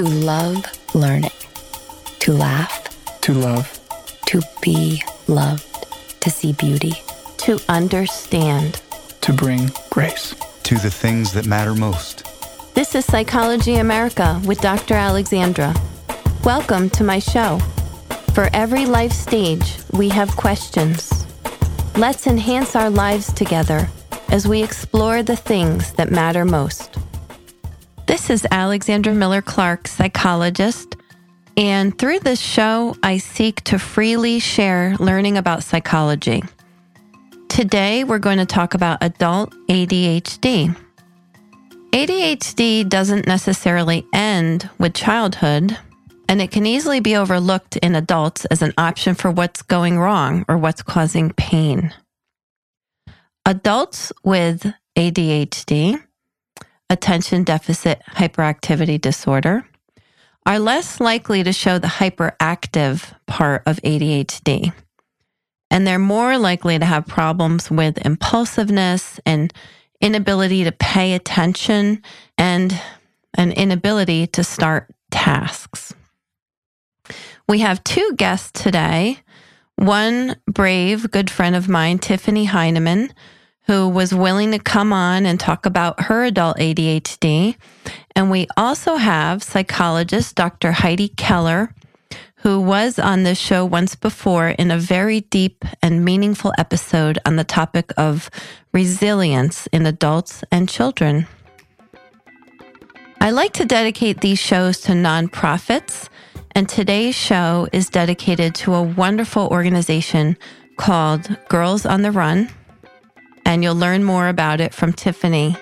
To love learning, to laugh, To love. to be loved, to see beauty. to understand. To bring grace. to the things that matter most. This is Psychology America with Dr. Alexandra. Welcome to my show. For every life stage, we have questions. Let's enhance our lives together as we explore the things that matter most. This is Alexandra Miller Clark, psychologist. And through this show, I seek to freely share learning about psychology. Today, we're going to talk about adult ADHD. ADHD doesn't necessarily end with childhood, and it can easily be overlooked in adults as an option for what's going wrong or what's causing pain. Adults with ADHD, attention deficit hyperactivity disorder, are less likely to show the hyperactive part of ADHD. And they're more likely to have problems with impulsiveness and inability to pay attention and an inability to start tasks. We have two guests today. One brave, good friend of mine, Tiffany Heineman, who was willing to come on and talk about her adult ADHD. And we also have psychologist Dr. Heidi Keller, who was on this show once before in a very deep and meaningful episode on the topic of resilience in adults and children. I like to dedicate these shows to nonprofits, and today's show is dedicated to a wonderful organization called Girls on the Run. And you'll learn more about it from Tiffany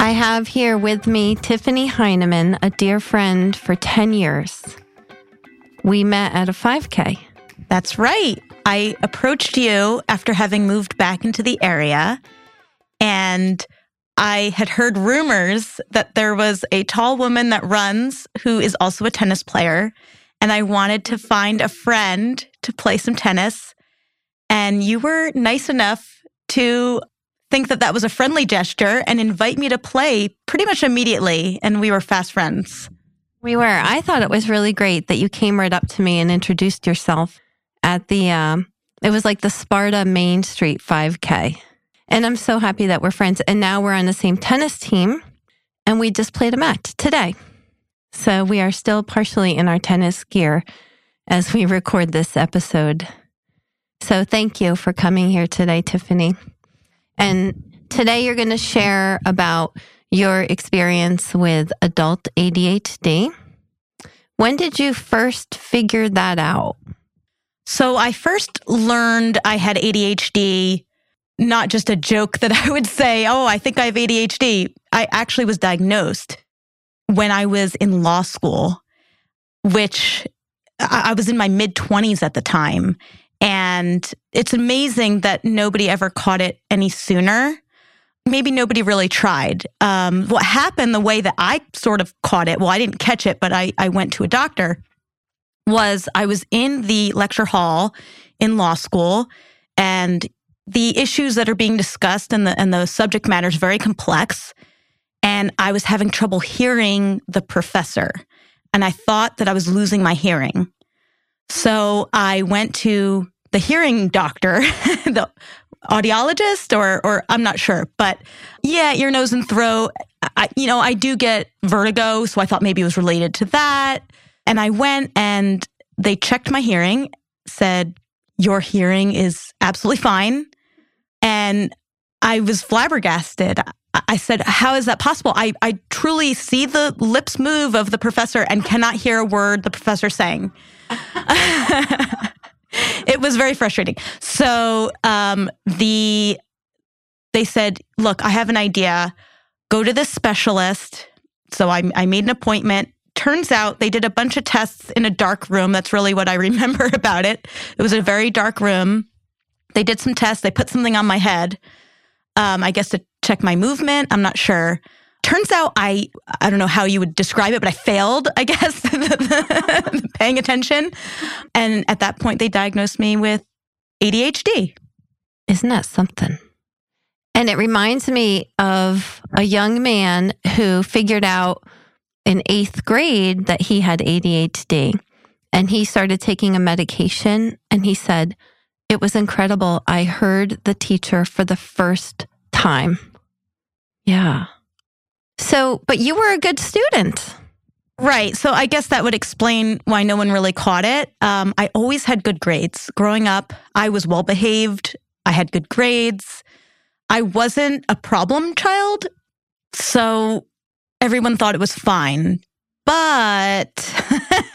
I have here with me Tiffany Heineman, a dear friend for 10 years. We met at a 5K. That's right. I approached you after having moved back into the area, and I had heard rumors that there was a tall woman that runs who is also a tennis player. And I wanted to find a friend to play some tennis. And you were nice enough to think that that was a friendly gesture and invite me to play pretty much immediately. And we were fast friends. We were. I thought it was really great that you came right up to me and introduced yourself at the, um, it was like the Sparta Main Street 5K. And I'm so happy that we're friends. And now we're on the same tennis team and we just played a match today. So we are still partially in our tennis gear as we record this episode. So thank you for coming here today, Tiffany. And today you're going to share about your experience with adult ADHD. When did you first figure that out? So I first learned I had ADHD, not just a joke that I would say, oh, I think I have ADHD. I actually was diagnosed when I was in law school, which I was in my mid 20s at the time. And it's amazing that nobody ever caught it any sooner. Maybe nobody really tried. Um, what happened, the way that I sort of caught it, well, I didn't catch it, but I, I went to a doctor, was I was in the lecture hall in law school and the issues that are being discussed and the, and the subject matter is very complex. And I was having trouble hearing the professor. And I thought that I was losing my hearing. So I went to the hearing doctor, the audiologist, or or I'm not sure, but yeah, ear, nose, and throat. I, you know, I do get vertigo, so I thought maybe it was related to that. And I went and they checked my hearing, said your hearing is absolutely fine, and I was flabbergasted. I- said, How is that possible? I, I truly see the lips move of the professor and cannot hear a word the professor saying. it was very frustrating. So um, the they said, "Look, I have an idea. Go to this specialist." So I, I made an appointment. Turns out they did a bunch of tests in a dark room. That's really what I remember about it. It was a very dark room. They did some tests. They put something on my head. Um, I guess to check my movement. I'm not sure. Turns out I I don't know how you would describe it, but I failed, I guess, paying attention. And at that point they diagnosed me with ADHD. Isn't that something? And it reminds me of a young man who figured out in eighth grade that he had ADHD. And he started taking a medication and he said, It was incredible. I heard the teacher for the first time. Yeah. So, but you were a good student. Right. So I guess that would explain why no one really caught it. Um, I always had good grades. Growing up, I was well behaved. I had good grades. I wasn't a problem child. So everyone thought it was fine. But,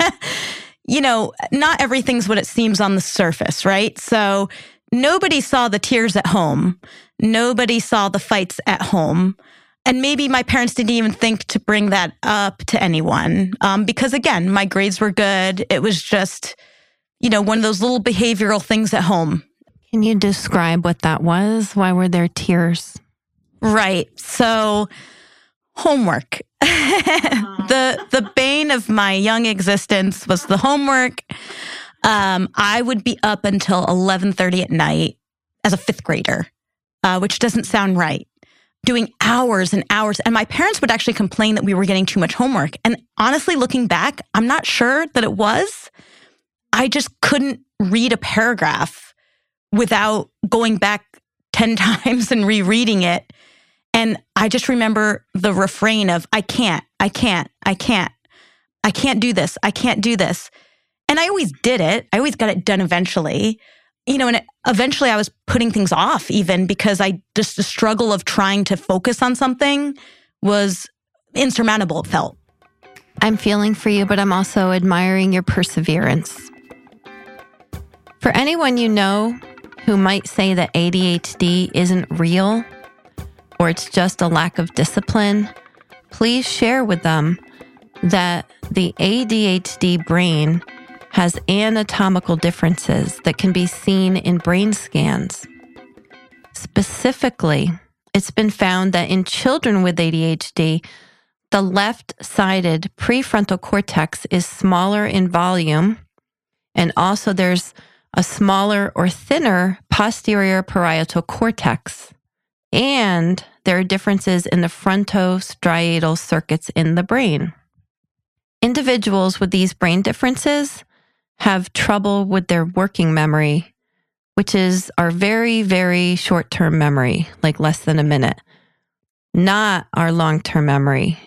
you know, not everything's what it seems on the surface, right? So nobody saw the tears at home. Nobody saw the fights at home. And maybe my parents didn't even think to bring that up to anyone. Um, because again, my grades were good. It was just, you know, one of those little behavioral things at home. Can you describe what that was? Why were there tears? Right. So, homework. the the bane of my young existence was the homework. Um, I would be up until eleven thirty at night as a fifth grader, uh, which doesn't sound right. Doing hours and hours, and my parents would actually complain that we were getting too much homework. And honestly, looking back, I'm not sure that it was. I just couldn't read a paragraph without going back ten times and rereading it and I just remember the refrain of, I can't, I can't, I can't, I can't do this, I can't do this. And I always did it. I always got it done eventually. You know, and eventually I was putting things off even because I just the struggle of trying to focus on something was insurmountable, it felt. I'm feeling for you, but I'm also admiring your perseverance. For anyone you know who might say that ADHD isn't real, or it's just a lack of discipline, please share with them that the ADHD brain has anatomical differences that can be seen in brain scans. Specifically, it's been found that in children with ADHD, the left sided prefrontal cortex is smaller in volume, and also there's a smaller or thinner posterior parietal cortex. And there are differences in the frontostriatal circuits in the brain. Individuals with these brain differences have trouble with their working memory, which is our very, very short term memory, like less than a minute, not our long term memory,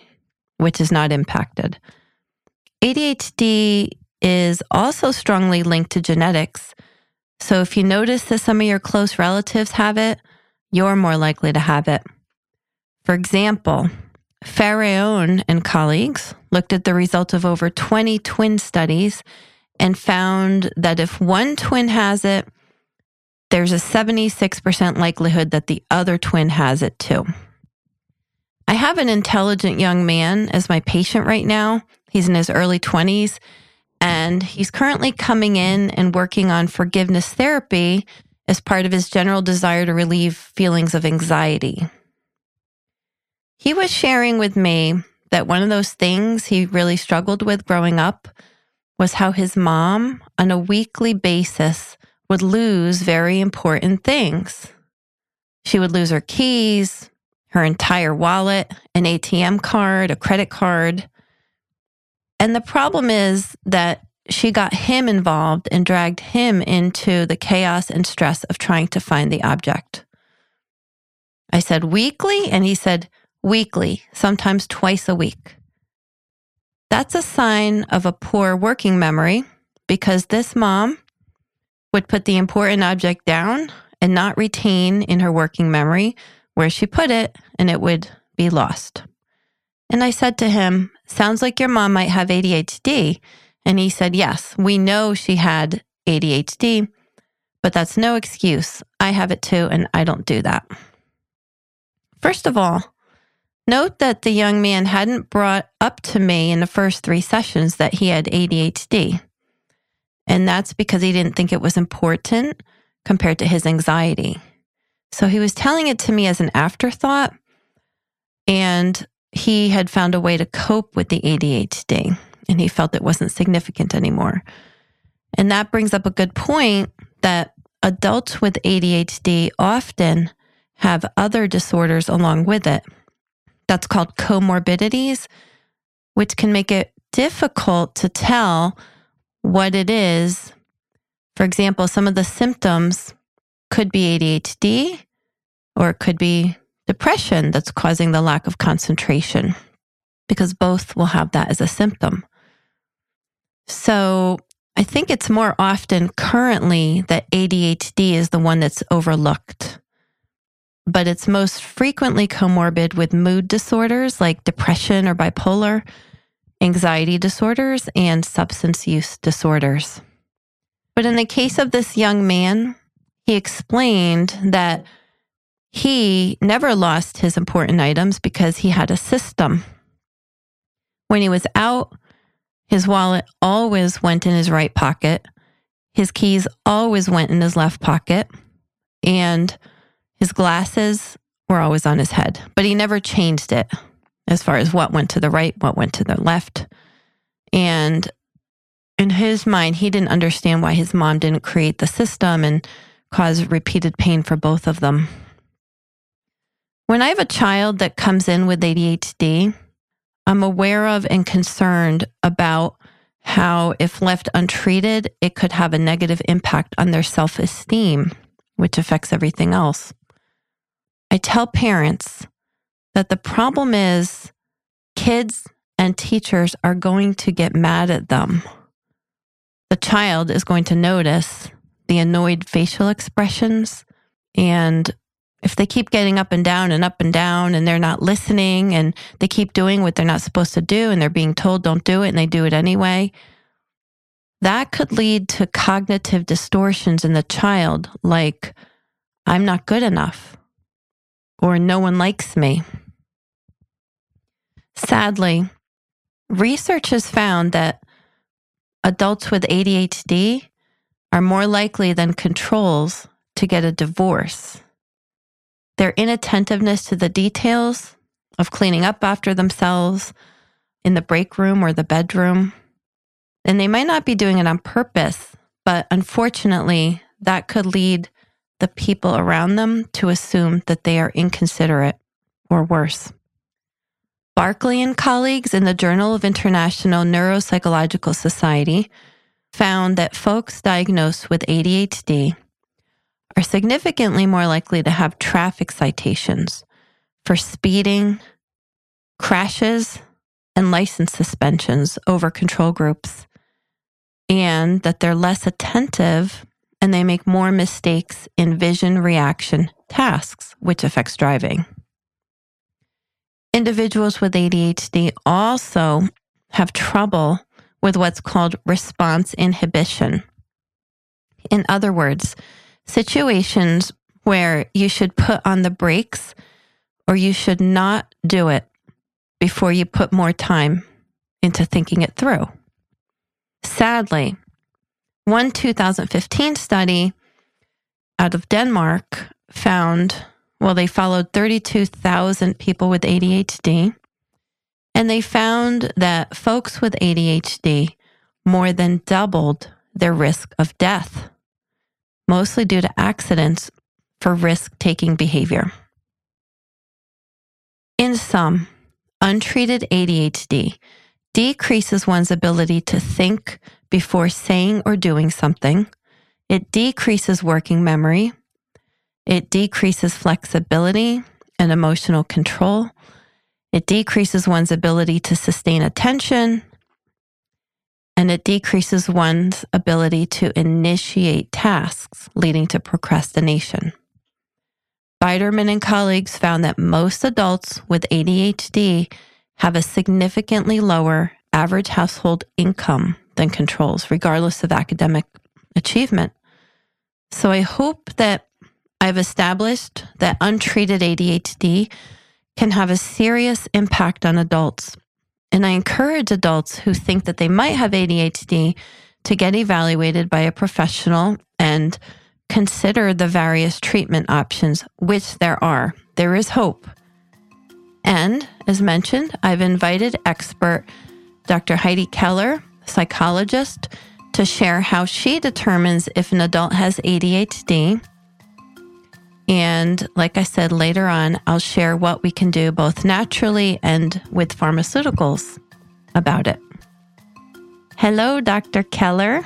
which is not impacted. ADHD is also strongly linked to genetics. So if you notice that some of your close relatives have it, you're more likely to have it. For example, Faraone and colleagues looked at the results of over 20 twin studies and found that if one twin has it, there's a 76% likelihood that the other twin has it too. I have an intelligent young man as my patient right now. He's in his early 20s and he's currently coming in and working on forgiveness therapy as part of his general desire to relieve feelings of anxiety. He was sharing with me that one of those things he really struggled with growing up was how his mom, on a weekly basis, would lose very important things. She would lose her keys, her entire wallet, an ATM card, a credit card. And the problem is that she got him involved and dragged him into the chaos and stress of trying to find the object. I said, weekly? And he said, weekly, sometimes twice a week. That's a sign of a poor working memory because this mom would put the important object down and not retain in her working memory where she put it, and it would be lost. And I said to him, Sounds like your mom might have ADHD. And he said, Yes, we know she had ADHD, but that's no excuse. I have it too, and I don't do that. First of all, Note that the young man hadn't brought up to me in the first three sessions that he had ADHD. And that's because he didn't think it was important compared to his anxiety. So he was telling it to me as an afterthought. And he had found a way to cope with the ADHD and he felt it wasn't significant anymore. And that brings up a good point that adults with ADHD often have other disorders along with it. That's called comorbidities, which can make it difficult to tell what it is. For example, some of the symptoms could be ADHD or it could be depression that's causing the lack of concentration because both will have that as a symptom. So I think it's more often currently that ADHD is the one that's overlooked, but it's most frequently comorbid with mood disorders like depression or bipolar, anxiety disorders, and substance use disorders. But in the case of this young man, he explained that he never lost his important items because he had a system. When he was out, his wallet always went in his right pocket. His keys always went in his left pocket. And his glasses were always on his head, but he never changed it as far as what went to the right, what went to the left. And in his mind, he didn't understand why his mom didn't create the system and cause repeated pain for both of them. When I have a child that comes in with ADHD, I'm aware of and concerned about how, if left untreated, it could have a negative impact on their self esteem, which affects everything else. I tell parents that the problem is kids and teachers are going to get mad at them. The child is going to notice the annoyed facial expressions and if they keep getting up and down and up and down and they're not listening and they keep doing what they're not supposed to do and they're being told don't do it and they do it anyway, that could lead to cognitive distortions in the child, like, I'm not good enough or no one likes me. Sadly, research has found that adults with ADHD are more likely than controls to get a divorce their inattentiveness to the details of cleaning up after themselves in the break room or the bedroom. And they might not be doing it on purpose, but unfortunately, that could lead the people around them to assume that they are inconsiderate or worse. Barkley and colleagues in the Journal of International Neuropsychological Society found that folks diagnosed with ADHD are significantly more likely to have traffic citations for speeding, crashes, and license suspensions over control groups, and that they're less attentive and they make more mistakes in vision reaction tasks, which affects driving. Individuals with ADHD also have trouble with what's called response inhibition. In other words, situations where you should put on the brakes or you should not do it before you put more time into thinking it through. Sadly, one 2015 study out of Denmark found, well, they followed 32,000 people with ADHD, and they found that folks with ADHD more than doubled their risk of death mostly due to accidents for risk taking behavior. In sum, untreated ADHD decreases one's ability to think before saying or doing something. It decreases working memory. It decreases flexibility and emotional control. It decreases one's ability to sustain attention and it decreases one's ability to initiate tasks, leading to procrastination. Biederman and colleagues found that most adults with ADHD have a significantly lower average household income than controls, regardless of academic achievement. So I hope that I've established that untreated ADHD can have a serious impact on adults and I encourage adults who think that they might have ADHD to get evaluated by a professional and consider the various treatment options, which there are. There is hope. And as mentioned, I've invited expert Dr. Heidi Keller, psychologist, to share how she determines if an adult has ADHD And like I said, later on, I'll share what we can do both naturally and with pharmaceuticals about it. Hello, Dr. Keller.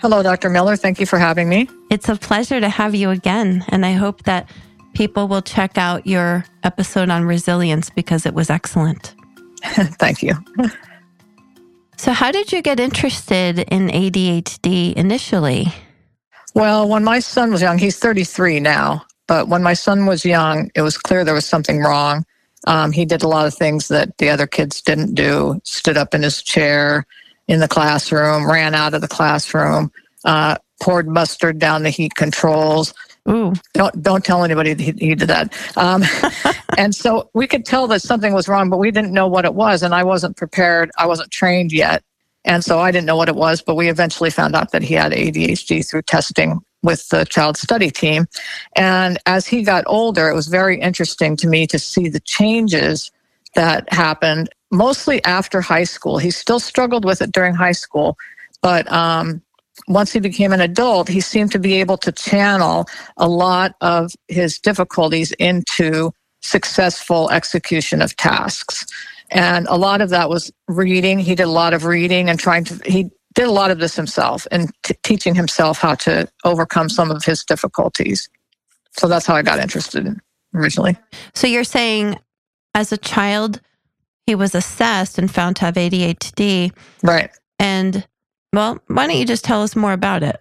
Hello, Dr. Miller. Thank you for having me. It's a pleasure to have you again. And I hope that people will check out your episode on resilience because it was excellent. Thank you. So, how did you get interested in ADHD initially? Well, when my son was young, he's 33 now, but when my son was young, it was clear there was something wrong. Um, he did a lot of things that the other kids didn't do, stood up in his chair in the classroom, ran out of the classroom, uh, poured mustard down the heat controls. Ooh. Don't don't tell anybody he, he did that. Um, and so we could tell that something was wrong, but we didn't know what it was, and I wasn't prepared. I wasn't trained yet, and so I didn't know what it was. But we eventually found out that he had ADHD through testing with the child study team. And as he got older, it was very interesting to me to see the changes that happened. Mostly after high school, he still struggled with it during high school, but um, once he became an adult, he seemed to be able to channel a lot of his difficulties into successful execution of tasks. And a lot of that was reading. He did a lot of reading and trying to, he did a lot of this himself and t- teaching himself how to overcome some of his difficulties. So that's how I got interested in originally. So, you're saying as a child, he was assessed and found to have ADHD. Right. And well, why don't you just tell us more about it?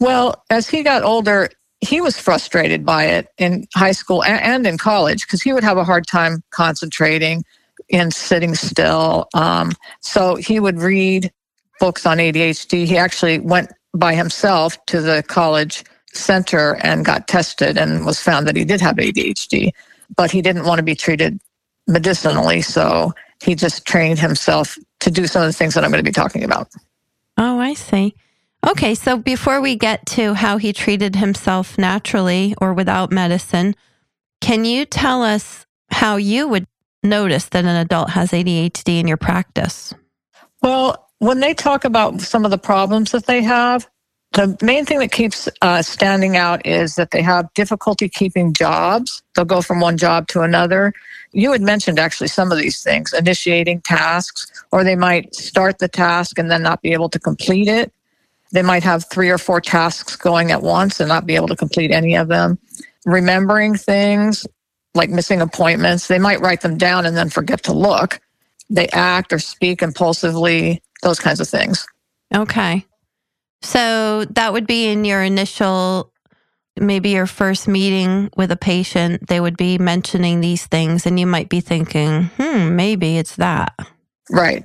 Well, as he got older, he was frustrated by it in high school and in college because he would have a hard time concentrating and sitting still. Um, so he would read books on ADHD. He actually went by himself to the college center and got tested and was found that he did have ADHD, but he didn't want to be treated medicinally. So he just trained himself to do some of the things that I'm going to be talking about. Oh, I see. Okay, so before we get to how he treated himself naturally or without medicine, can you tell us how you would notice that an adult has ADHD in your practice? Well, when they talk about some of the problems that they have, the main thing that keeps uh, standing out is that they have difficulty keeping jobs. They'll go from one job to another. You had mentioned actually some of these things, initiating tasks, or they might start the task and then not be able to complete it. They might have three or four tasks going at once and not be able to complete any of them. Remembering things like missing appointments, they might write them down and then forget to look. They act or speak impulsively, those kinds of things. Okay. So that would be in your initial, maybe your first meeting with a patient. They would be mentioning these things, and you might be thinking, hmm, maybe it's that. Right.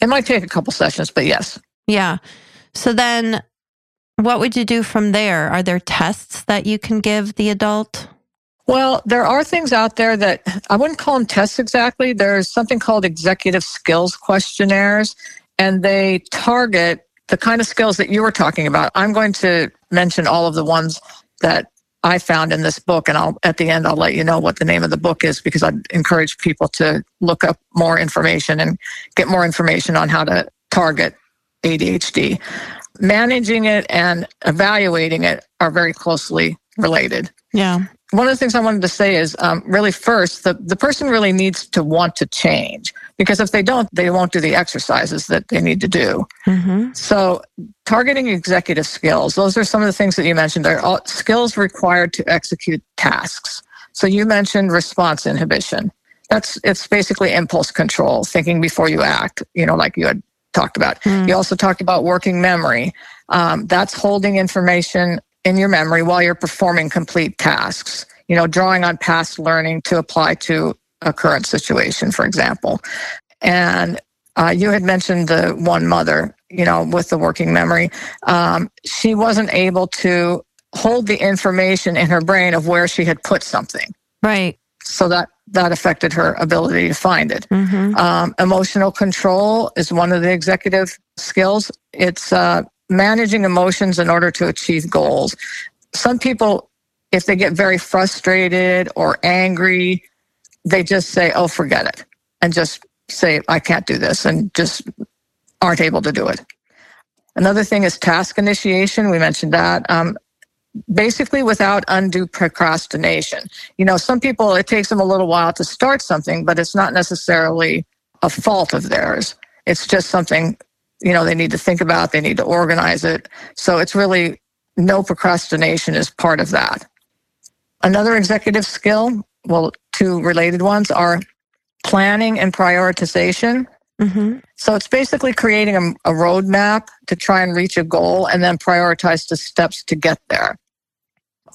It might take a couple sessions, but yes. Yeah. So then what would you do from there? Are there tests that you can give the adult? Well, there are things out there that I wouldn't call them tests exactly. There's something called executive skills questionnaires, and they target the kind of skills that you were talking about. I'm going to mention all of the ones that I found in this book, and I'll at the end I'll let you know what the name of the book is because I'd encourage people to look up more information and get more information on how to target ADHD. Managing it and evaluating it are very closely related. Yeah. One of the things I wanted to say is um, really first, the, the person really needs to want to change because if they don't, they won't do the exercises that they need to do. Mm-hmm. So, targeting executive skills, those are some of the things that you mentioned. They're all skills required to execute tasks. So, you mentioned response inhibition. That's it's basically impulse control, thinking before you act, you know, like you had talked about. Mm. You also talked about working memory. Um, that's holding information in your memory while you're performing complete tasks. You know, drawing on past learning to apply to a current situation, for example. And uh, you had mentioned the one mother, you know, with the working memory. Um, she wasn't able to hold the information in her brain of where she had put something. Right. So that that affected her ability to find it. Mm-hmm. Um, emotional control is one of the executive skills. It's uh, managing emotions in order to achieve goals. Some people, if they get very frustrated or angry, they just say, oh, forget it, and just say, I can't do this, and just aren't able to do it. Another thing is task initiation. We mentioned that. Um, basically without undue procrastination. You know, some people, it takes them a little while to start something, but it's not necessarily a fault of theirs. It's just something, you know, they need to think about, they need to organize it. So it's really no procrastination is part of that. Another executive skill, well, two related ones are planning and prioritization. Mm-hmm. So it's basically creating a, a roadmap to try and reach a goal and then prioritize the steps to get there.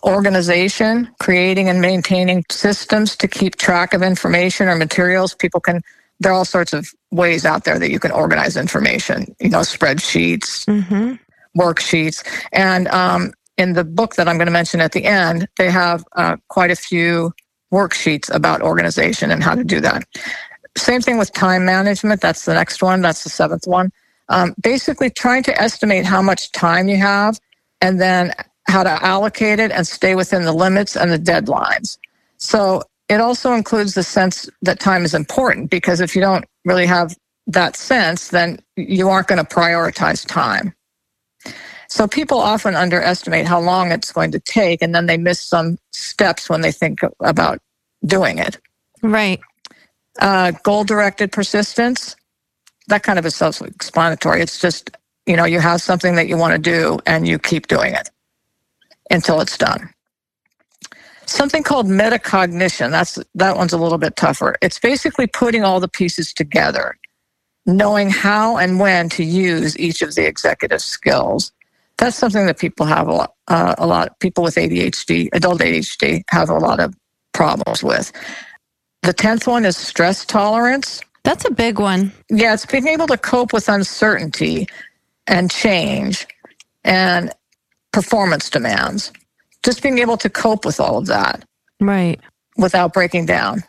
Organization, creating and maintaining systems to keep track of information or materials. People can, there are all sorts of ways out there that you can organize information, you know, spreadsheets, Mm-hmm. worksheets. And um, in the book that I'm going to mention at the end, they have uh, quite a few worksheets about organization and how to do that. Same thing with time management. That's the next one. That's the seventh one. Um, basically, trying to estimate how much time you have and then how to allocate it and stay within the limits and the deadlines. So it also includes the sense that time is important because if you don't really have that sense, then you aren't going to prioritize time. So people often underestimate how long it's going to take, and then they miss some steps when they think about doing it. Right. Uh, goal directed persistence, that kind of is self explanatory. It's just, you know, you have something that you want to do and you keep doing it until it's done. Something called metacognition, that's, that one's a little bit tougher. It's basically putting all the pieces together, knowing how and when to use each of the executive skills that's something that people have a lot, uh, a lot. People with ADHD, adult ADHD, have a lot of problems with. The tenth one is stress tolerance. That's a big one. Yeah, it's being able to cope with uncertainty and change and performance demands. Just being able to cope with all of that Right. without breaking down.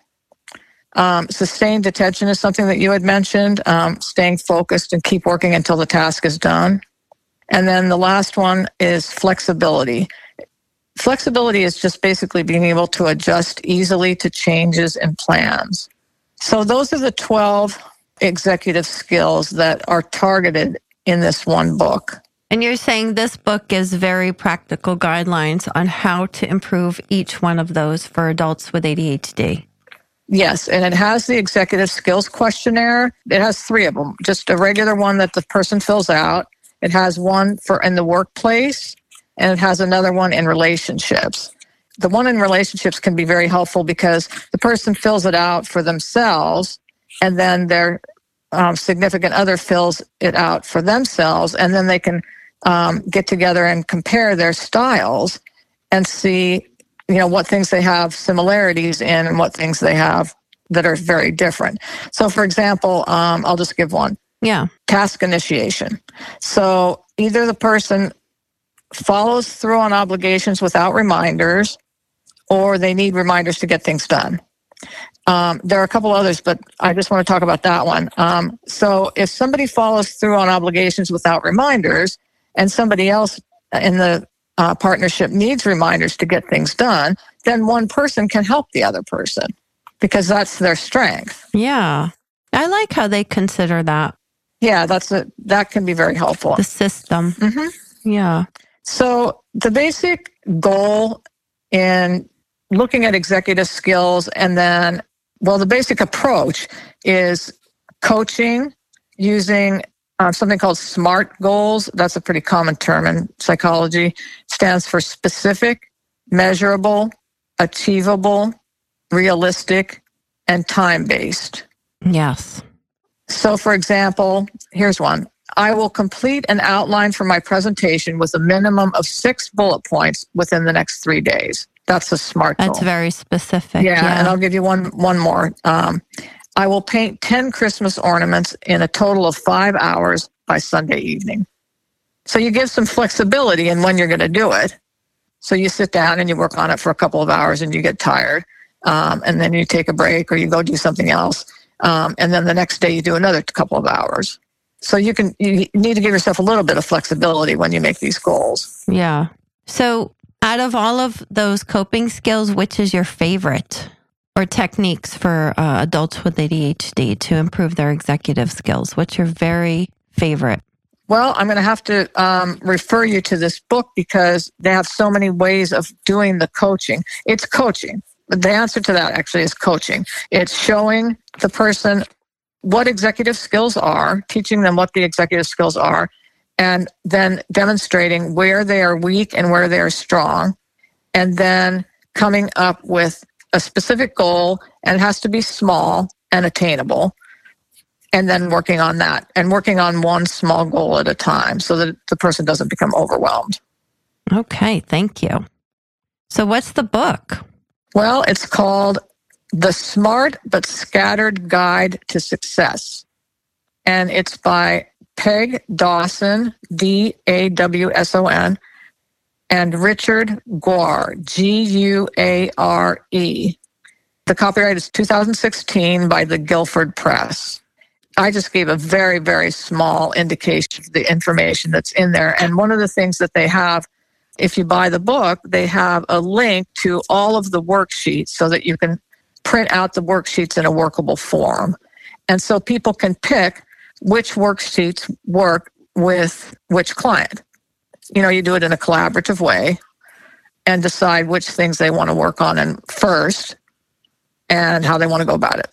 Um, sustained attention is something that you had mentioned. Um, staying focused and keep working until the task is done. And then the last one is flexibility. Flexibility is just basically being able to adjust easily to changes in plans. So those are the 12 executive skills that are targeted in this one book. And you're saying this book gives very practical guidelines on how to improve each one of those for adults with ADHD. Yes, and it has the executive skills questionnaire. It has three of them, just a regular one that the person fills out. It has one for in the workplace and it has another one in relationships. The one in relationships can be very helpful because the person fills it out for themselves and then their um, significant other fills it out for themselves and then they can um, get together and compare their styles and see you know what things they have similarities in and what things they have that are very different so for example um, i'll just give one Yeah. task initiation. So either the person follows through on obligations without reminders, or they need reminders to get things done. Um, there are a couple others, but I just want to talk about that one. Um, so if somebody follows through on obligations without reminders, and somebody else in the uh, partnership needs reminders to get things done, then one person can help the other person because that's their strength. Yeah. I like how they consider that Yeah, that's a, that can be very helpful. the system. Mhm. Yeah. So the basic goal in looking at executive skills and then, well, the basic approach is coaching using uh, something called SMART goals. That's a pretty common term in psychology. Stands for specific, measurable, achievable, realistic, and time based. Yes. So, for example, here's one. I will complete an outline for my presentation with a minimum of six bullet points within the next three days. That's a smart goal. That's very specific. yeah, Yeah. and I'll give you one one more. Um, I will paint ten Christmas ornaments in a total of five hours by Sunday evening. So you give some flexibility in when you're going to do it. So you sit down and you work on it for a couple of hours and you get tired, um, and then you take a break or you go do something else, um, and then the next day you do another couple of hours. So you can you need to give yourself a little bit of flexibility when you make these goals. yeah. So, out of all of those coping skills, which is your favorite or techniques for uh, adults with ADHD to improve their executive skills? What's your very favorite? Well, I'm going to have to um, refer you to this book because they have so many ways of doing the coaching. It's coaching. The answer to that actually is coaching. It's showing the person what executive skills are, teaching them what the executive skills are, and then demonstrating where they are weak and where they are strong, and then coming up with a specific goal, and it has to be small and attainable and then working on that and working on one small goal at a time so that the person doesn't become overwhelmed. Okay, thank you. So, what's the book? Well, it's called The Smart but Scattered Guide to Success. And it's by Peg Dawson, D A W S O N, and Richard Guare, G U A R E. The copyright is 2016 by the Guilford Press. I just gave a very, very small indication of the information that's in there. And one of the things that they have, if you buy the book, they have a link to all of the worksheets so that you can print out the worksheets in a workable form. And so people can pick which worksheets work with which client. You know, you do it in a collaborative way and decide which things they want to work on and first and how they want to go about it.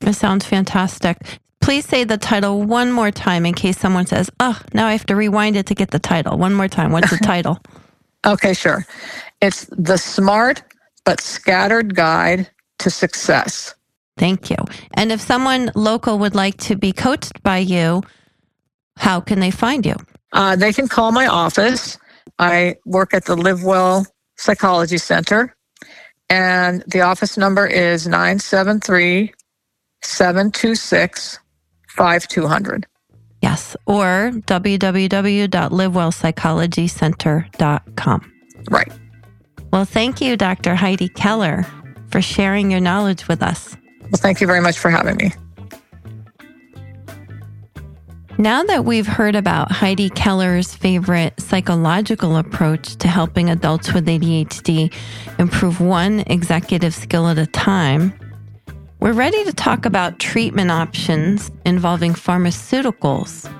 It sounds fantastic. Please say the title one more time in case someone says, oh, now I have to rewind it to get the title. One more time. What's the title? Okay, sure. It's The Smart but Scattered Guide to Success. Thank you. And if someone local would like to be coached by you, how can they find you? Uh, they can call my office. I work at the Live Well Psychology Center, and the office number is 973 726 5200. Yes, or www.livewellpsychologycenter.com. Right. Well, thank you, Dr. Heidi Keller, for sharing your knowledge with us. Well, thank you very much for having me. Now that we've heard about Heidi Keller's favorite psychological approach to helping adults with ADHD improve one executive skill at a time, we're ready to talk about treatment options involving pharmaceuticals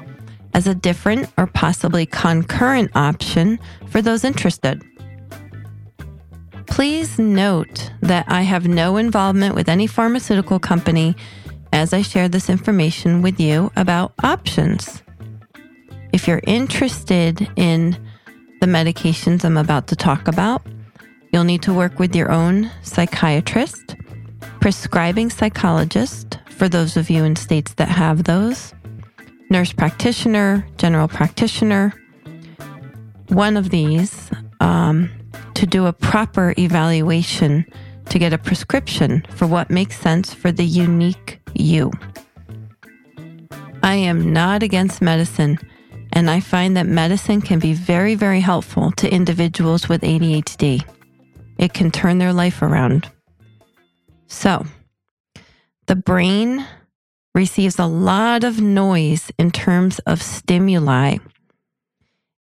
as a different or possibly concurrent option for those interested. Please note that I have no involvement with any pharmaceutical company as I share this information with you about options. If you're interested in the medications I'm about to talk about, you'll need to work with your own psychiatrist prescribing psychologist, for those of you in states that have those, nurse practitioner, general practitioner, one of these um, to do a proper evaluation to get a prescription for what makes sense for the unique you. I am not against medicine, and I find that medicine can be very, very helpful to individuals with ADHD. It can turn their life around. So, the brain receives a lot of noise in terms of stimuli.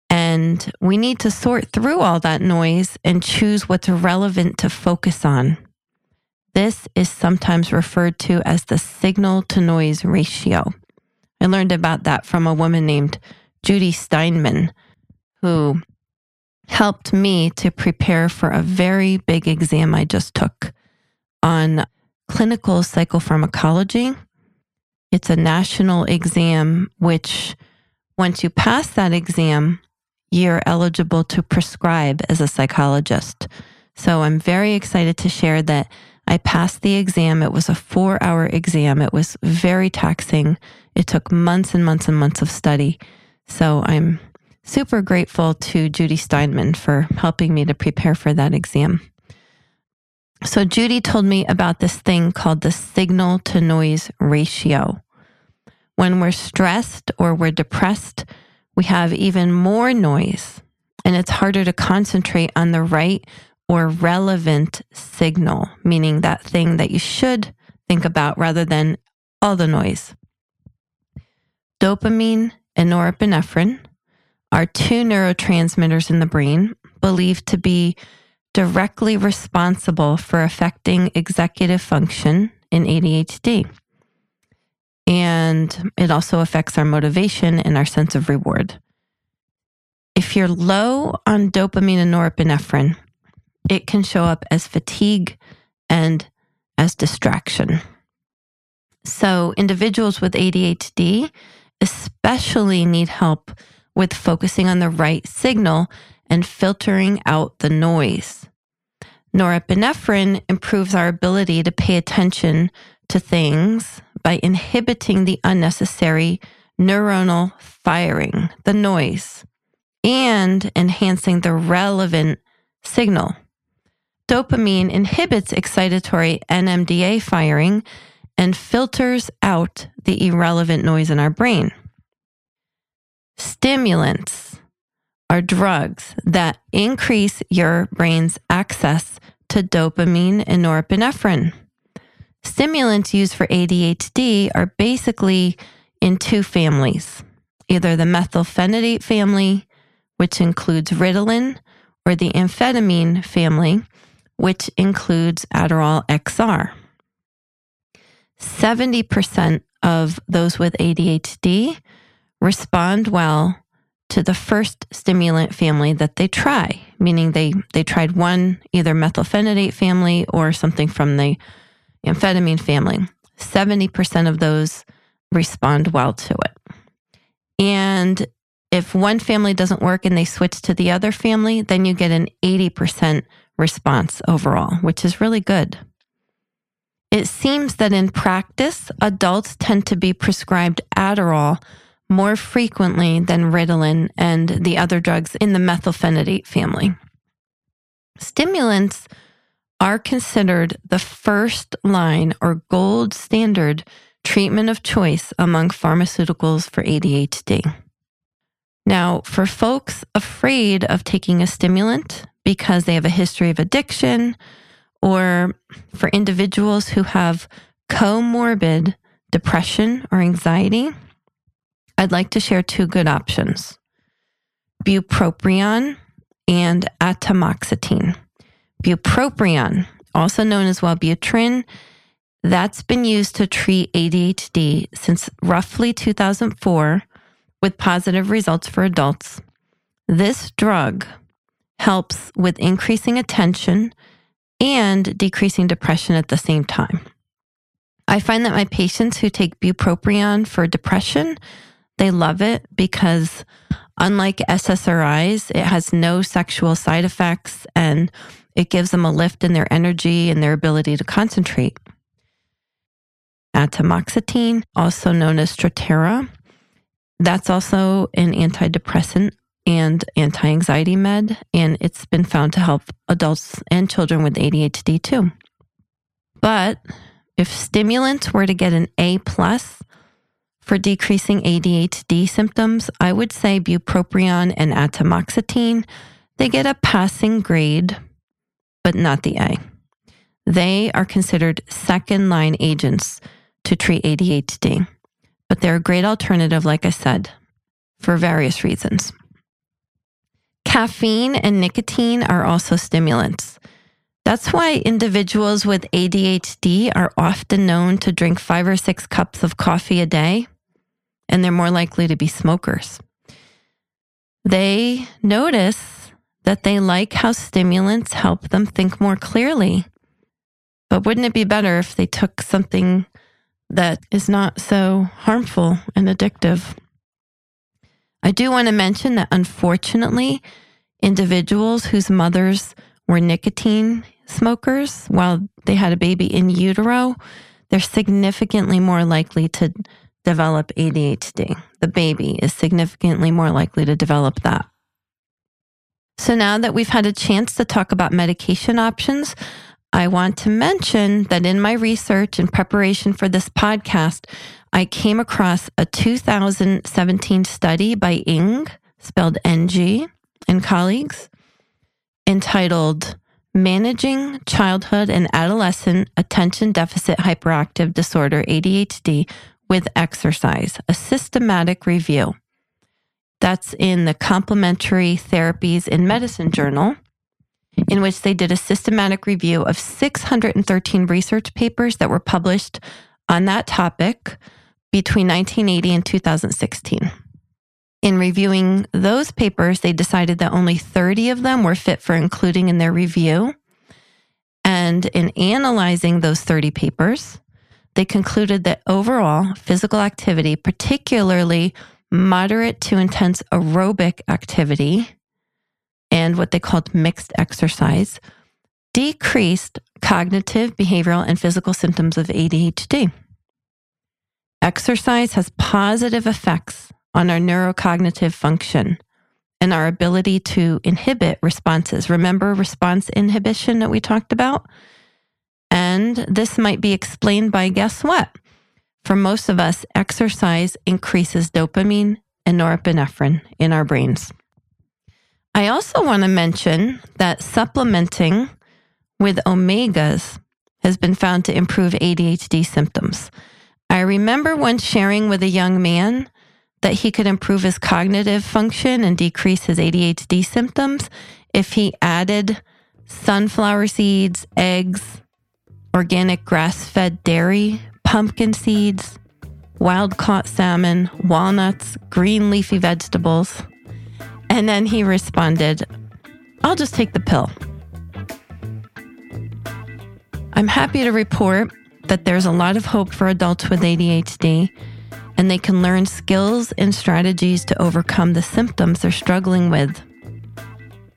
And we need to sort through all that noise and choose what's relevant to focus on. This is sometimes referred to as the signal to noise ratio. I learned about that from a woman named Judy Steinman, who helped me to prepare for a very big exam I just took on clinical psychopharmacology. It's a national exam, which once you pass that exam, you're eligible to prescribe as a psychologist. So I'm very excited to share that I passed the exam. It was a four hour exam. It was very taxing. It took months and months and months of study. So I'm super grateful to Judy Steinman for helping me to prepare for that exam. So, Judy told me about this thing called the signal to noise ratio. When we're stressed or we're depressed, we have even more noise, and it's harder to concentrate on the right or relevant signal, meaning that thing that you should think about rather than all the noise. Dopamine and norepinephrine are two neurotransmitters in the brain believed to be directly responsible for affecting executive function in ADHD. and it also affects our motivation and our sense of reward. If you're low on dopamine and norepinephrine, it can show up as fatigue and as distraction. So, individuals with ADHD especially need help with focusing on the right signal and filtering out the noise. Norepinephrine improves our ability to pay attention to things by inhibiting the unnecessary neuronal firing, the noise, and enhancing the relevant signal. Dopamine inhibits excitatory NMDA firing and filters out the irrelevant noise in our brain. Stimulants are drugs that increase your brain's access to dopamine and norepinephrine. Stimulants used for ADHD are basically in two families either the methylphenidate family, which includes Ritalin, or the amphetamine family, which includes Adderall XR. 70% of those with ADHD respond well to the first stimulant family that they try, meaning they, they tried one, either methylphenidate family or something from the amphetamine family. 70% of those respond well to it. And if one family doesn't work and they switch to the other family, then you get an 80% response overall, which is really good. It seems that in practice, adults tend to be prescribed Adderall more frequently than Ritalin and the other drugs in the methylphenidate family. Stimulants are considered the first line or gold standard treatment of choice among pharmaceuticals for ADHD. Now, for folks afraid of taking a stimulant because they have a history of addiction, or for individuals who have comorbid depression or anxiety, I'd like to share two good options bupropion and atomoxetine. Bupropion, also known as Wellbutrin, that's been used to treat ADHD since roughly 2004 with positive results for adults. This drug helps with increasing attention and decreasing depression at the same time. I find that my patients who take bupropion for depression, they love it because unlike SSRIs, it has no sexual side effects and it gives them a lift in their energy and their ability to concentrate. Atomoxetine, also known as Strattera, that's also an antidepressant and anti anxiety med, and it's been found to help adults and children with ADHD too. But if stimulants were to get an A plus for decreasing ADHD symptoms, I would say bupropion and atomoxetine, they get a passing grade, but not the A. They are considered second line agents to treat ADHD, but they're a great alternative, like I said, for various reasons. Caffeine and nicotine are also stimulants. That's why individuals with ADHD are often known to drink five or six cups of coffee a day, and they're more likely to be smokers. They notice that they like how stimulants help them think more clearly. But wouldn't it be better if they took something that is not so harmful and addictive? I do want to mention that unfortunately, individuals whose mothers were nicotine smokers while they had a baby in utero, they're significantly more likely to develop ADHD. The baby is significantly more likely to develop that. So now that we've had a chance to talk about medication options, I want to mention that in my research and preparation for this podcast, I came across a 2017 study by Ng, spelled NG, and colleagues, entitled Managing Childhood and Adolescent Attention Deficit Hyperactive Disorder, ADHD, with Exercise, a systematic review. That's in the Complementary Therapies in Medicine Journal in which they did a systematic review of 613 research papers that were published on that topic between 1980 and 2016. In reviewing those papers, they decided that only 30 of them were fit for including in their review. And in analyzing those 30 papers, they concluded that overall physical activity, particularly moderate to intense aerobic activity and what they called mixed exercise, decreased cognitive, behavioral, and physical symptoms of ADHD. Exercise has positive effects on our neurocognitive function and our ability to inhibit responses. Remember response inhibition that we talked about? And this might be explained by guess what? For most of us, exercise increases dopamine and norepinephrine in our brains. I also want to mention that supplementing with omegas has been found to improve ADHD symptoms. I remember once sharing with a young man that he could improve his cognitive function and decrease his ADHD symptoms if he added sunflower seeds, eggs, organic grass fed dairy, pumpkin seeds, wild caught salmon, walnuts, green leafy vegetables. And then he responded, I'll just take the pill. I'm happy to report that there's a lot of hope for adults with ADHD and they can learn skills and strategies to overcome the symptoms they're struggling with.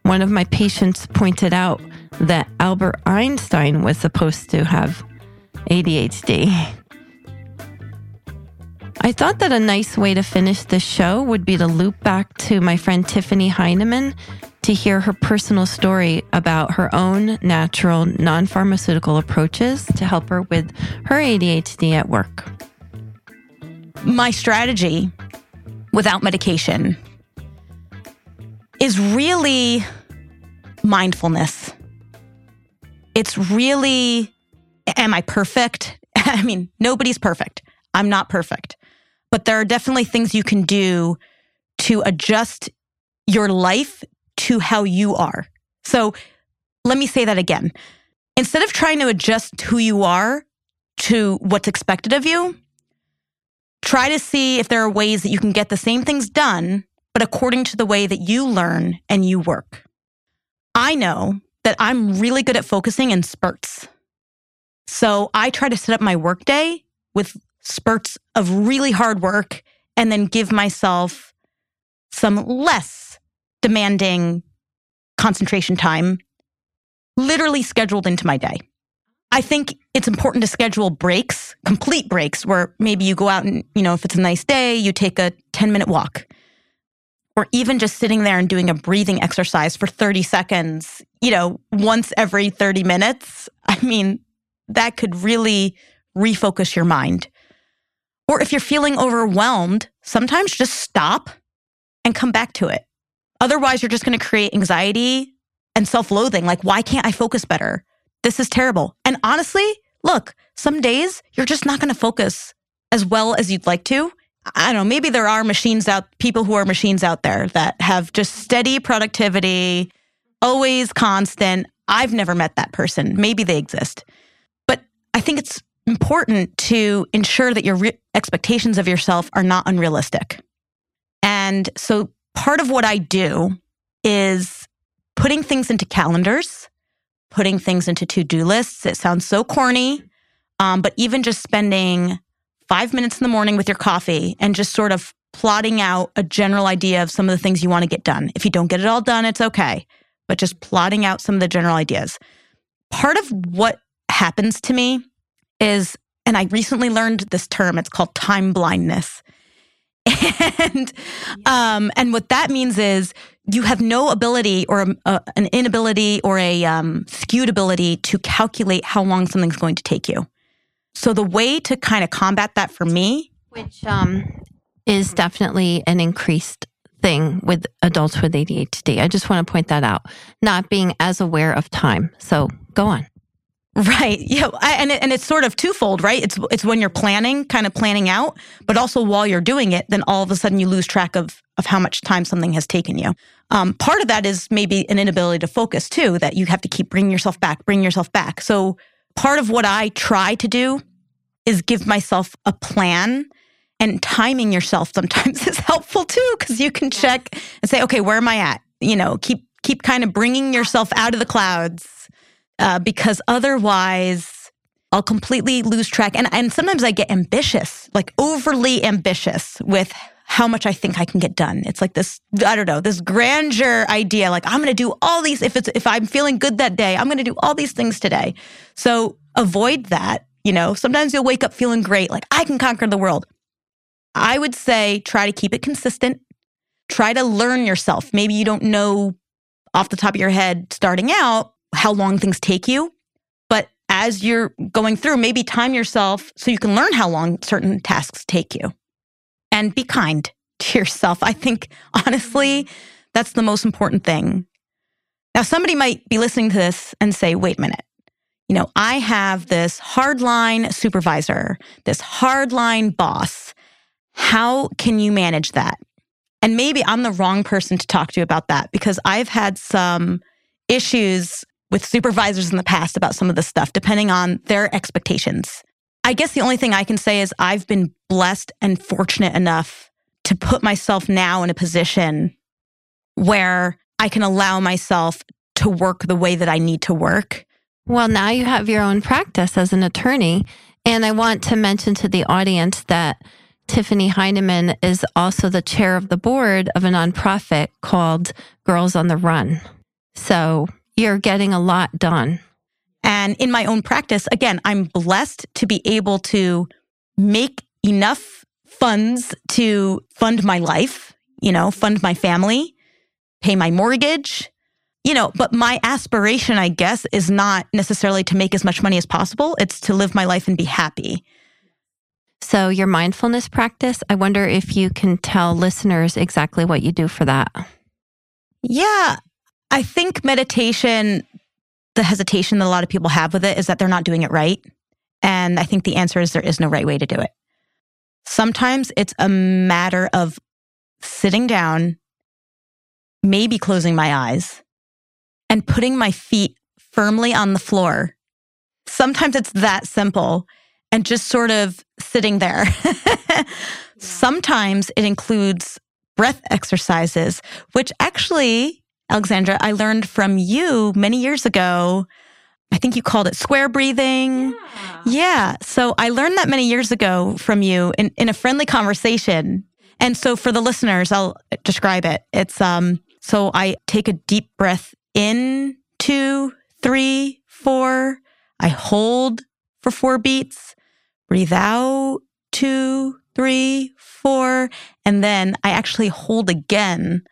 One of my patients pointed out that Albert Einstein was supposed to have ADHD. I thought that a nice way to finish this show would be to loop back to my friend Tiffany Heineman to hear her personal story about her own natural, non pharmaceutical approaches to help her with her ADHD at work. My strategy without medication is really mindfulness. It's really, am I perfect? I mean, nobody's perfect. I'm not perfect. But there are definitely things you can do to adjust your life to how you are. So let me say that again. Instead of trying to adjust who you are to what's expected of you, try to see if there are ways that you can get the same things done, but according to the way that you learn and you work. I know that I'm really good at focusing in spurts. So I try to set up my workday with spurts of really hard work and then give myself some less demanding concentration time literally scheduled into my day. I think it's important to schedule breaks, complete breaks, where maybe you go out and, you know, if it's a nice day, you take a 10 minute walk. Or even just sitting there and doing a breathing exercise for 30 seconds, you know, once every 30 minutes. I mean, that could really refocus your mind. Or if you're feeling overwhelmed, sometimes just stop and come back to it. Otherwise, you're just going to create anxiety and self loathing. Like, why can't I focus better? This is terrible. And honestly, look, some days you're just not going to focus as well as you'd like to. I don't know, maybe there are machines out, people who are machines out there that have just steady productivity, always constant. I've never met that person. Maybe they exist. But I think it's important to ensure that your re- expectations of yourself are not unrealistic. And so part of what I do is putting things into calendars putting things into to do lists. It sounds so corny, um, but even just spending five minutes in the morning with your coffee and just sort of plotting out a general idea of some of the things you want to get done. If you don't get it all done, it's okay, but just plotting out some of the general ideas. Part of what happens to me is, and I recently learned this term, it's called time blindness. and um, and what that means is you have no ability or a, a, an inability or a um, skewed ability to calculate how long something's going to take you. So the way to kind of combat that for me, which um, is definitely an increased thing with adults with ADHD. I just want to point that out. Not being as aware of time. So go on. Right. Yeah. And it, and it's sort of twofold, right? It's it's when you're planning, kind of planning out, but also while you're doing it, then all of a sudden you lose track of of how much time something has taken you. Um, part of that is maybe an inability to focus too, that you have to keep bringing yourself back, bring yourself back. So part of what I try to do is give myself a plan And timing yourself sometimes is helpful too, because you can check and say, okay, where am I at? You know, keep keep kind of bringing yourself out of the clouds, uh, because otherwise, I'll completely lose track. And and sometimes I get ambitious, like overly ambitious with how much I think I can get done. It's like this, I don't know, this grandeur idea. Like I'm going to do all these. If it's if I'm feeling good that day, I'm going to do all these things today. So avoid that. You know, sometimes you'll wake up feeling great, like I can conquer the world. I would say try to keep it consistent. Try to learn yourself. Maybe you don't know off the top of your head starting out how long things take you, but as you're going through, maybe time yourself so you can learn how long certain tasks take you and be kind to yourself. I think, honestly, mm-hmm. that's the most important thing. Now, somebody might be listening to this and say, wait a minute. You know, I have this hardline supervisor, this hardline boss. How can you manage that? And maybe I'm the wrong person to talk to you about that because I've had some issues with supervisors in the past about some of this stuff, depending on their expectations. I guess the only thing I can say is I've been blessed and fortunate enough to put myself now in a position where I can allow myself to work the way that I need to work. Well, now you have your own practice as an attorney. And I want to mention to the audience that Tiffany Heineman is also the chair of the board of a nonprofit called Girls on the Run. So you're getting a lot done. And in my own practice, again, I'm blessed to be able to make enough funds to fund my life, you know, fund my family, pay my mortgage, you know, but my aspiration, I guess, is not necessarily to make as much money as possible. It's to live my life and be happy. So, your mindfulness practice, I wonder if you can tell listeners exactly what you do for that. Yeah, I think meditation the hesitation that a lot of people have with it is that they're not doing it right. And I think the answer is there is no right way to do it. Sometimes it's a matter of sitting down, maybe closing my eyes, and putting my feet firmly on the floor. Sometimes it's that simple and just sort of sitting there. Sometimes it includes breath exercises, which actually Alexandra, I learned from you many years ago. I think you called it square breathing. Yeah. yeah. So I learned that many years ago from you in, in a friendly conversation. And so for the listeners, I'll describe it. It's um so I take a deep breath in, two, three, four. I hold for four beats, breathe out, two, three, four, and then I actually hold again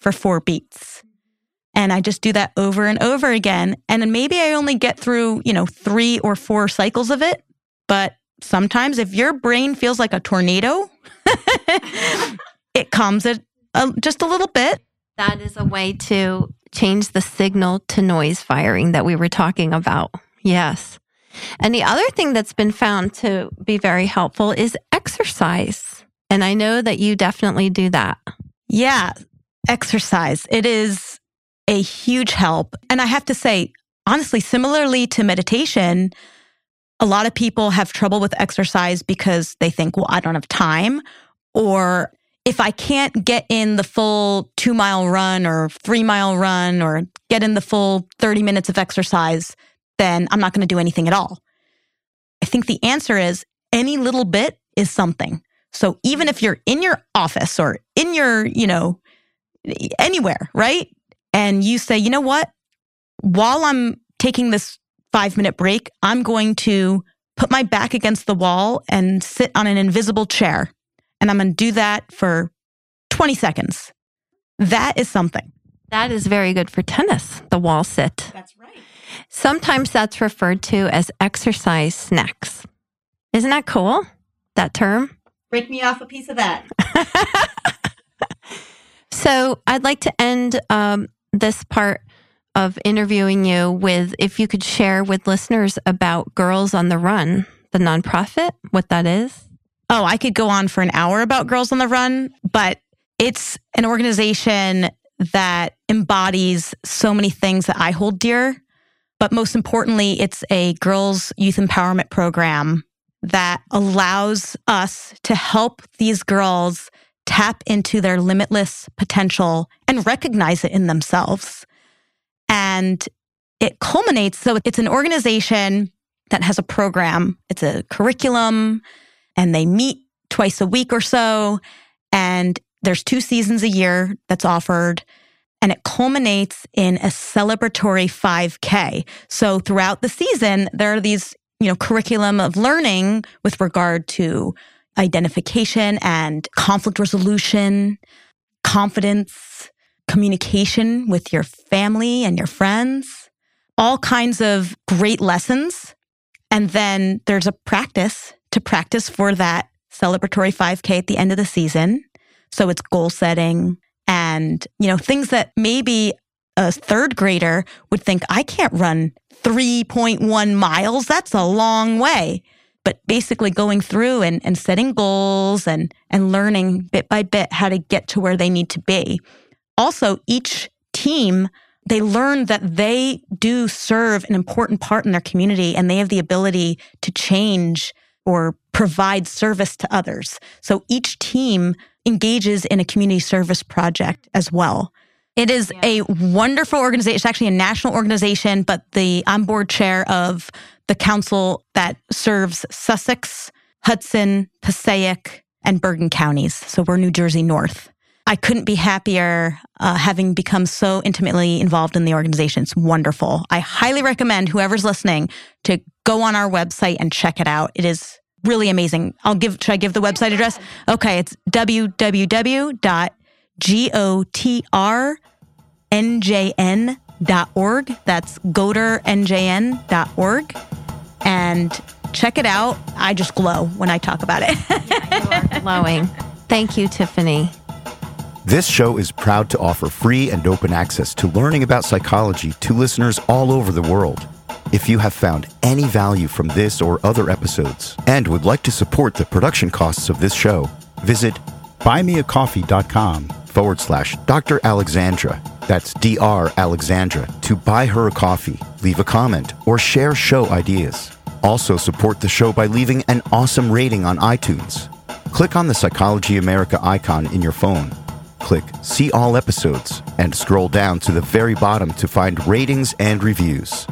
for four beats. And I just do that over and over again. And then maybe I only get through, you know, three or four cycles of it. But sometimes if your brain feels like a tornado, it calms it uh, just a little bit. That is a way to change the signal to noise firing that we were talking about. Yes. And the other thing that's been found to be very helpful is exercise. And I know that you definitely do that. Yeah, exercise. It is a huge help. And I have to say, honestly, similarly to meditation, a lot of people have trouble with exercise because they think, well, I don't have time. Or if I can't get in the full two mile run or three mile run or get in the full 30 minutes of exercise, then I'm not going to do anything at all. I think the answer is any little bit is something. So even if you're in your office or in your, you know, anywhere, right? And you say, you know what? While I'm taking this five minute break, I'm going to put my back against the wall and sit on an invisible chair. And I'm going to do that for 20 seconds. That is something. That is very good for tennis, the wall sit. That's right. Sometimes that's referred to as exercise snacks. Isn't that cool? That term? Break me off a piece of that. so I'd like to end um, this part of interviewing you with if you could share with listeners about Girls on the Run, the nonprofit, what that is. Oh, I could go on for an hour about Girls on the Run, but it's an organization that embodies so many things that I hold dear. But most importantly, it's a girls' youth empowerment program that allows us to help these girls tap into their limitless potential and recognize it in themselves. And it culminates. So it's an organization that has a program, it's a curriculum, and they meet twice a week or so. And there's two seasons a year that's offered. And it culminates in a celebratory 5K. So throughout the season, there are these, you know, curriculum of learning with regard to identification and conflict resolution, confidence, communication with your family and your friends, all kinds of great lessons. And then there's a practice to practice for that celebratory 5K at the end of the season. So it's goal setting and, you know, things that maybe a third grader would think, I can't run 3.1 miles. That's a long way. But basically going through and, and setting goals and, and learning bit by bit how to get to where they need to be. Also, each team, they learn that they do serve an important part in their community and they have the ability to change or provide service to others. So each team engages in a community service project as well. It is a wonderful organization. It's actually a national organization, but the I'm board chair of the council that serves Sussex, Hudson, Passaic, and Bergen counties. So we're New Jersey North. I couldn't be happier uh, having become so intimately involved in the organization. It's wonderful. I highly recommend whoever's listening to go on our website and check it out. It is really amazing. I'll give, should I give the website address? Okay, it's www.gotrnjn.org. That's goternjn dot org. And check it out. I just glow when I talk about it. yeah, glowing. Thank you, Tiffany. This show is proud to offer free and open access to learning about psychology to listeners all over the world. If you have found any value from this or other episodes and would like to support the production costs of this show, visit buymeacoffee.com forward slash Dr. Alexandra. That's Dr. Alexandra to buy her a coffee, leave a comment, or share show ideas. Also support the show by leaving an awesome rating on iTunes. Click on the Psychology America icon in your phone. Click See All Episodes and scroll down to the very bottom to find ratings and reviews.